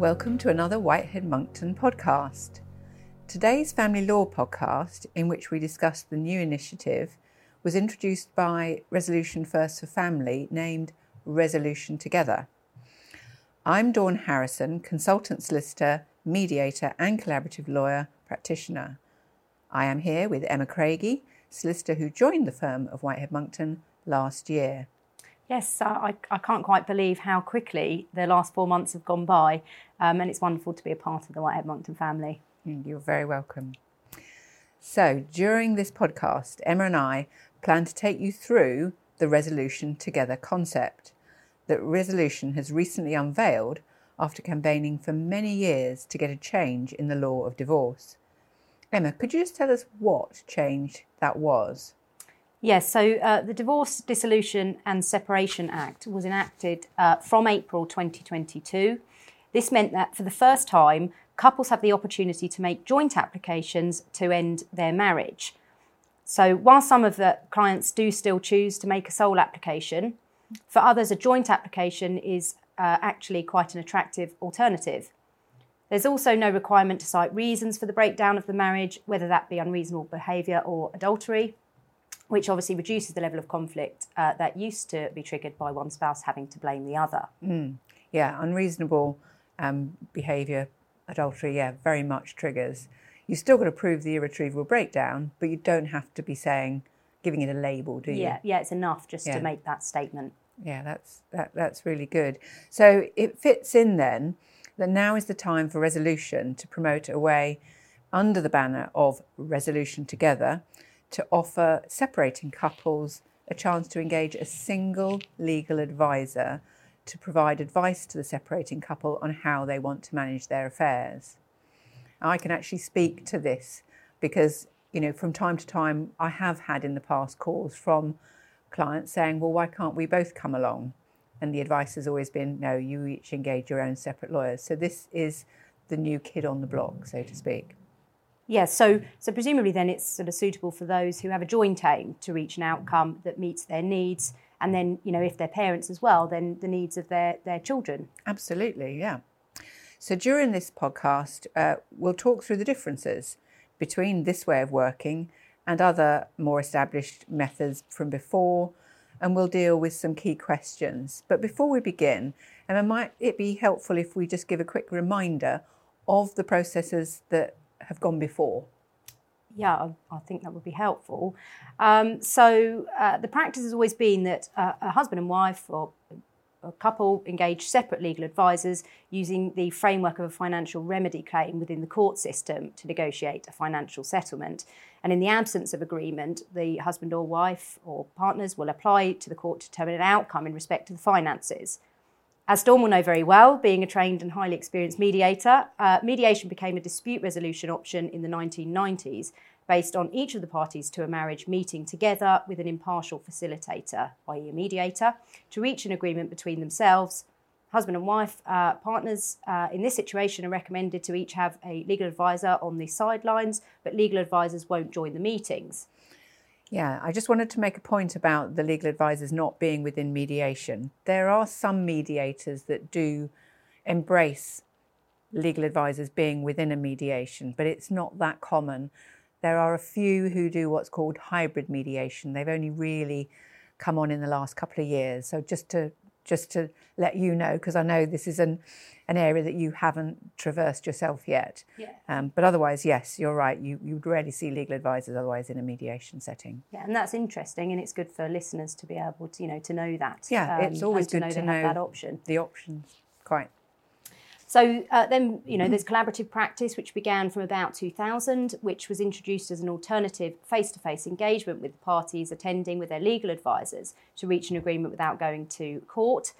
Welcome to another Whitehead Monckton podcast. Today's Family Law podcast, in which we discuss the new initiative, was introduced by Resolution First for Family, named Resolution Together. I'm Dawn Harrison, consultant solicitor, mediator, and collaborative lawyer practitioner. I am here with Emma Craigie, solicitor who joined the firm of Whitehead Monckton last year. Yes, I, I can't quite believe how quickly the last four months have gone by, um, and it's wonderful to be a part of the Whitehead Monckton family. Mm, you're very welcome. So, during this podcast, Emma and I plan to take you through the Resolution Together concept that Resolution has recently unveiled after campaigning for many years to get a change in the law of divorce. Emma, could you just tell us what change that was? Yes, so uh, the Divorce, Dissolution and Separation Act was enacted uh, from April 2022. This meant that for the first time, couples have the opportunity to make joint applications to end their marriage. So, while some of the clients do still choose to make a sole application, for others, a joint application is uh, actually quite an attractive alternative. There's also no requirement to cite reasons for the breakdown of the marriage, whether that be unreasonable behaviour or adultery which obviously reduces the level of conflict uh, that used to be triggered by one spouse having to blame the other. Mm. Yeah, unreasonable um, behaviour, adultery, yeah, very much triggers. You've still got to prove the irretrievable breakdown, but you don't have to be saying, giving it a label, do you? Yeah, yeah, it's enough just yeah. to make that statement. Yeah, that's that, that's really good. So it fits in then that now is the time for resolution to promote a way under the banner of resolution together to offer separating couples a chance to engage a single legal advisor to provide advice to the separating couple on how they want to manage their affairs. I can actually speak to this because, you know, from time to time, I have had in the past calls from clients saying, well, why can't we both come along? And the advice has always been, no, you each engage your own separate lawyers. So this is the new kid on the block, so to speak. Yes, so so presumably then it's sort of suitable for those who have a joint aim to reach an outcome that meets their needs, and then you know if they're parents as well, then the needs of their their children. Absolutely, yeah. So during this podcast, uh, we'll talk through the differences between this way of working and other more established methods from before, and we'll deal with some key questions. But before we begin, Emma, might it be helpful if we just give a quick reminder of the processes that have gone before? Yeah, I, think that would be helpful. Um, so uh, the practice has always been that uh, a husband and wife or a couple engage separate legal advisors using the framework of a financial remedy claim within the court system to negotiate a financial settlement. And in the absence of agreement, the husband or wife or partners will apply to the court to determine an outcome in respect to the finances. As Dawn will know very well, being a trained and highly experienced mediator, uh, mediation became a dispute resolution option in the 1990s based on each of the parties to a marriage meeting together with an impartial facilitator, i.e., a mediator, to reach an agreement between themselves. Husband and wife uh, partners uh, in this situation are recommended to each have a legal advisor on the sidelines, but legal advisors won't join the meetings. Yeah, I just wanted to make a point about the legal advisors not being within mediation. There are some mediators that do embrace legal advisors being within a mediation, but it's not that common. There are a few who do what's called hybrid mediation. They've only really come on in the last couple of years. So just to just to let you know, because I know this is an an area that you haven't traversed yourself yet. Yeah. Um, but otherwise, yes, you're right. You you would rarely see legal advisors otherwise in a mediation setting. Yeah, and that's interesting, and it's good for listeners to be able to you know to know that. Yeah, um, it's always good to know, to know that option. The options, quite. So uh, then, you know, there's collaborative practice, which began from about 2000, which was introduced as an alternative face-to-face engagement with parties attending with their legal advisors to reach an agreement without going to court.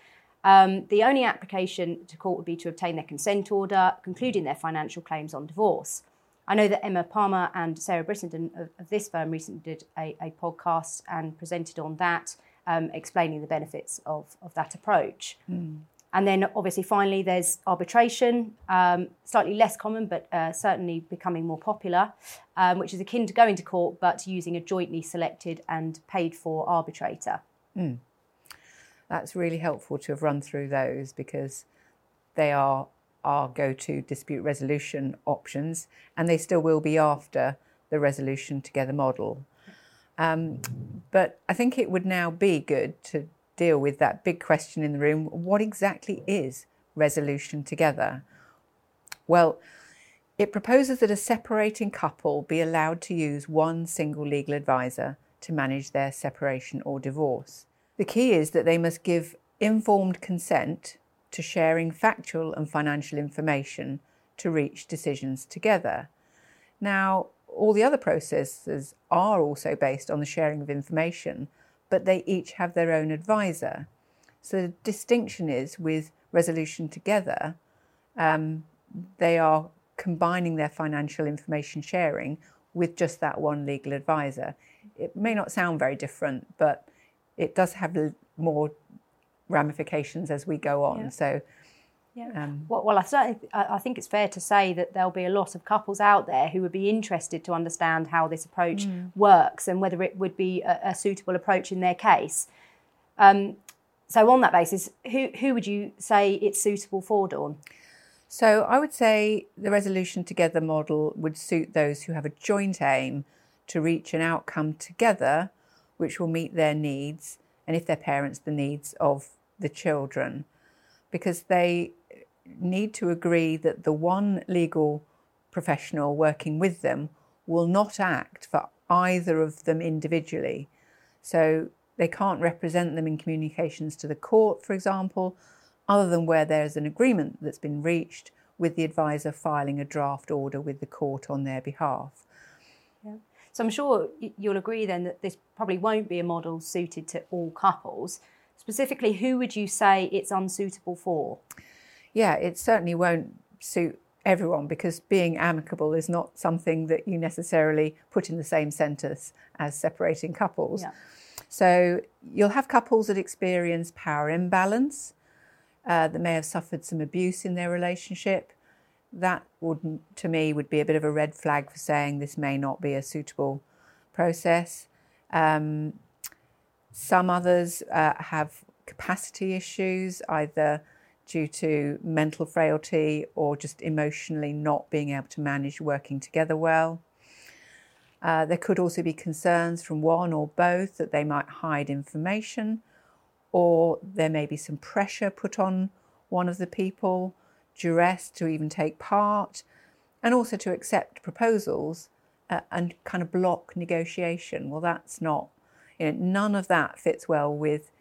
Um, the only application to court would be to obtain their consent order, concluding their financial claims on divorce. I know that Emma Palmer and Sarah Brissenden of, of this firm recently did a, a, podcast and presented on that, um, explaining the benefits of, of that approach. Mm. And then, obviously, finally, there's arbitration, um, slightly less common, but uh, certainly becoming more popular, um, which is akin to going to court, but using a jointly selected and paid for arbitrator. Mm that's really helpful to have run through those because they are our go to dispute resolution options, and they still will be after the resolution together model. Um, but I think it would now be good to deal with that big question in the room what exactly is resolution together? Well, it proposes that a separating couple be allowed to use one single legal advisor to manage their separation or divorce. The key is that they must give informed consent to sharing factual and financial information to reach decisions together. Now, all the other processes are also based on the sharing of information, but they each have their own advisor. So the distinction is with resolution together, um, they are combining their financial information sharing with just that one legal advisor. It may not sound very different, but it does have more ramifications as we go on. Yeah. So, yeah. Um, well, well, I certainly I think it's fair to say that there'll be a lot of couples out there who would be interested to understand how this approach mm. works and whether it would be a, a suitable approach in their case. Um, so, on that basis, who who would you say it's suitable for, Dawn? So, I would say the resolution together model would suit those who have a joint aim to reach an outcome together, which will meet their needs, and if they're parents, the needs of the children, because they need to agree that the one legal professional working with them will not act for either of them individually. So they can't represent them in communications to the court, for example, other than where there's an agreement that's been reached with the advisor filing a draft order with the court on their behalf. Yeah. So I'm sure you'll agree then that this probably won't be a model suited to all couples. Specifically, who would you say it's unsuitable for? Yeah, it certainly won't suit everyone because being amicable is not something that you necessarily put in the same sentence as separating couples. Yeah. So you'll have couples that experience power imbalance, uh, that may have suffered some abuse in their relationship. That would, to me, would be a bit of a red flag for saying this may not be a suitable process. Um, some others uh, have capacity issues, either due to mental frailty or just emotionally not being able to manage working together well. Uh, there could also be concerns from one or both that they might hide information, or there may be some pressure put on one of the people, duress to even take part, and also to accept proposals uh, and kind of block negotiation. Well, that's not, you know, none of that fits well with,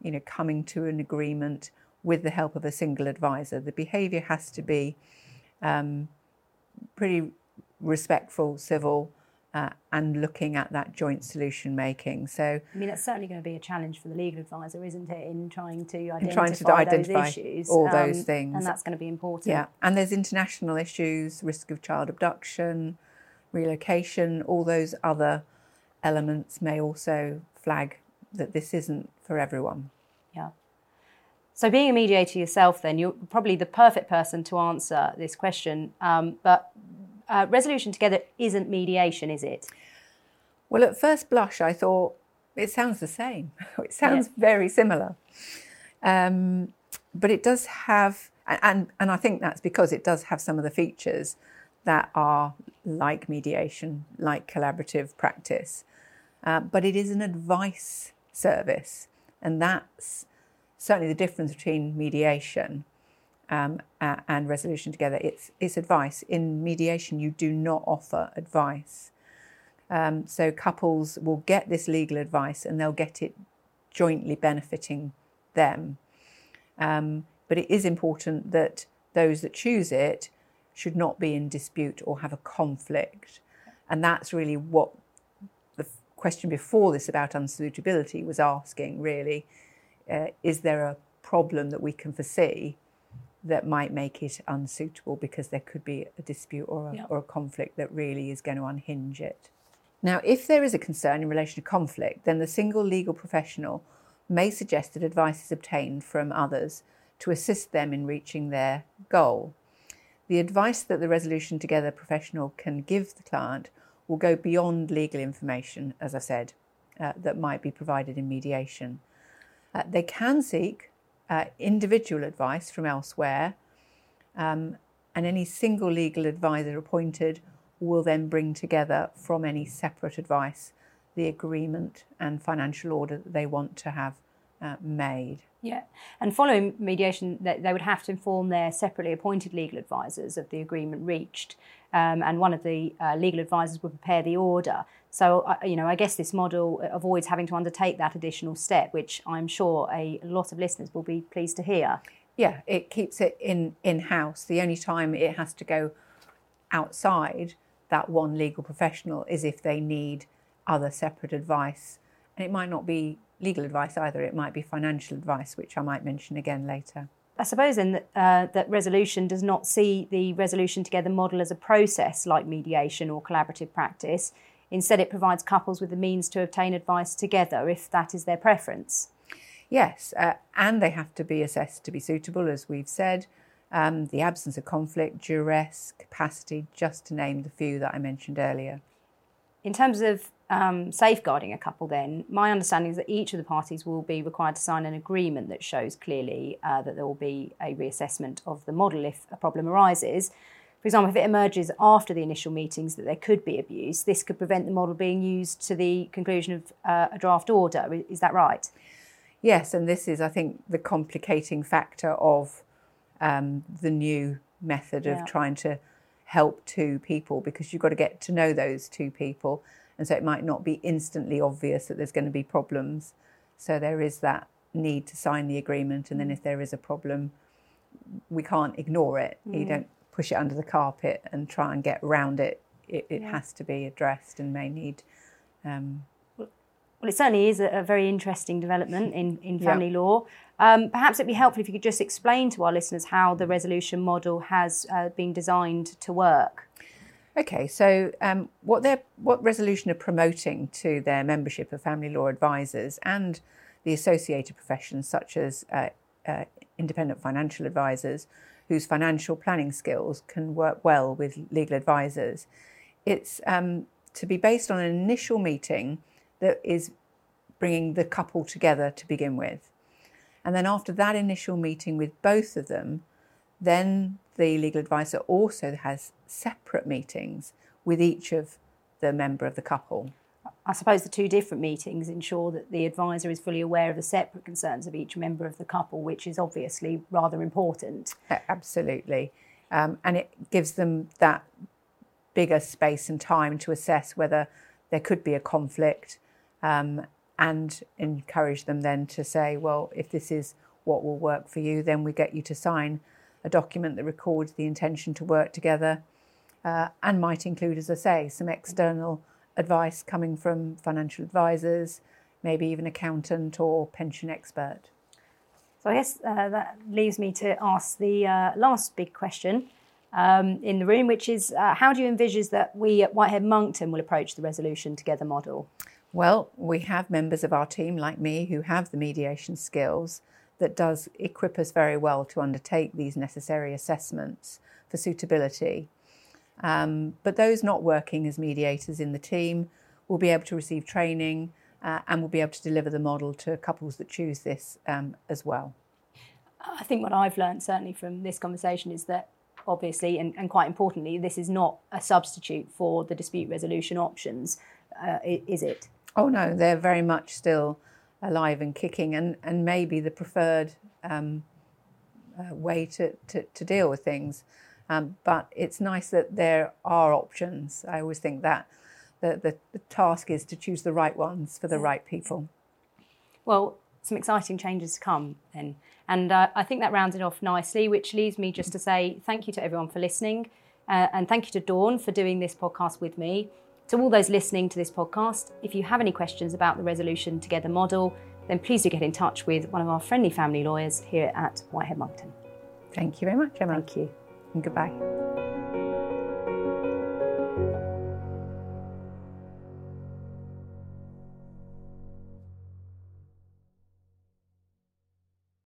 you know, coming to an agreement with the help of a single advisor. The behaviour has to be um, pretty respectful, civil, uh, and looking at that joint solution making. So, I mean, it's certainly going to be a challenge for the legal advisor, isn't it, in trying to identify, trying to identify those issues, all um, those things, and that's going to be important. Yeah, and there's international issues, risk of child abduction, relocation, all those other elements may also flag that this isn't for everyone. Yeah. So, being a mediator yourself, then you're probably the perfect person to answer this question. Um, but uh, resolution together isn't mediation, is it? Well, at first blush, I thought it sounds the same. it sounds yeah. very similar. Um, but it does have, and, and I think that's because it does have some of the features that are like mediation, like collaborative practice. Uh, but it is an advice service, and that's certainly the difference between mediation um, uh, and resolution together. It's, it's advice. In mediation, you do not offer advice. Um, so couples will get this legal advice and they'll get it jointly benefiting them. Um, but it is important that those that choose it should not be in dispute or have a conflict. And that's really what the question before this about unsuitability was asking really. Uh, is there a problem that we can foresee that might make it unsuitable because there could be a dispute or a, or a conflict that really is going to unhinge it. Now, if there is a concern in relation to conflict, then the single legal professional may suggest that advice is obtained from others to assist them in reaching their goal. The advice that the resolution together professional can give the client will go beyond legal information, as I said, uh, that might be provided in mediation. Uh, they can seek uh, individual advice from elsewhere, Um, and any single legal advisor appointed will then bring together from any separate advice the agreement and financial order that they want to have uh, made. Yeah, and following mediation, they would have to inform their separately appointed legal advisors of the agreement reached, um, and one of the uh, legal advisors would prepare the order. So, you know, I guess this model avoids having to undertake that additional step, which I'm sure a lot of listeners will be pleased to hear. Yeah, it keeps it in in house. The only time it has to go outside that one legal professional is if they need other separate advice, and it might not be legal advice either. It might be financial advice, which I might mention again later. I suppose then that, uh, that resolution does not see the resolution together model as a process like mediation or collaborative practice. Instead, it provides couples with the means to obtain advice together if that is their preference. Yes, uh, and they have to be assessed to be suitable, as we've said. Um, the absence of conflict, duress, capacity, just to name the few that I mentioned earlier. In terms of um, safeguarding a couple, then, my understanding is that each of the parties will be required to sign an agreement that shows clearly uh, that there will be a reassessment of the model if a problem arises. For example, if it emerges after the initial meetings that there could be abuse, this could prevent the model being used to the conclusion of uh, a draft order. Is that right? Yes, and this is, I think, the complicating factor of um, the new method of yeah. trying to help two people because you've got to get to know those two people and so it might not be instantly obvious that there's going to be problems. So there is that need to sign the agreement, and then if there is a problem, we can't ignore it. Mm. You don't push it under the carpet and try and get around it. It, it yeah. has to be addressed and may need. Um, well, it certainly is a, a, very interesting development in, in family yeah. law. Um, perhaps it'd be helpful if you could just explain to our listeners how the resolution model has uh, been designed to work. Okay, so um, what they're what Resolution are promoting to their membership of family law advisors and the associated professions, such as uh, uh, independent financial advisors, whose financial planning skills can work well with legal advisors, it's um, to be based on an initial meeting that is bringing the couple together to begin with, and then after that initial meeting with both of them, then the legal advisor also has separate meetings with each of the member of the couple. I suppose the two different meetings ensure that the advisor is fully aware of the separate concerns of each member of the couple, which is obviously rather important. Absolutely. Um, and it gives them that bigger space and time to assess whether there could be a conflict um, and encourage them then to say, well, if this is what will work for you, then we get you to sign a document that records the intention to work together uh, and might include, as I say, some external advice coming from financial advisors, maybe even accountant or pension expert. So I guess uh, that leaves me to ask the uh, last big question um, in the room, which is uh, how do you envisage that we at Whitehead Monckton will approach the resolution together model? Well, we have members of our team like me who have the mediation skills that does equip us very well to undertake these necessary assessments for suitability. Um, but those not working as mediators in the team will be able to receive training uh, and will be able to deliver the model to couples that choose this um, as well. I think what I've learned certainly from this conversation is that obviously and, and quite importantly, this is not a substitute for the dispute resolution options, uh, is it? Oh no, they're very much still alive and kicking, and, and maybe the preferred um, uh, way to, to, to, deal with things. Um, but it's nice that there are options. I always think that the, the, the task is to choose the right ones for the right people. Well, some exciting changes to come then. And uh, I think that rounds it off nicely, which leaves me just to say thank you to everyone for listening. Uh, and thank you to Dawn for doing this podcast with me. To all those listening to this podcast, if you have any questions about the Resolution Together model, then please do get in touch with one of our friendly family lawyers here at Whitehead Monckton. Thank you very much, Emma. Thank you. And goodbye.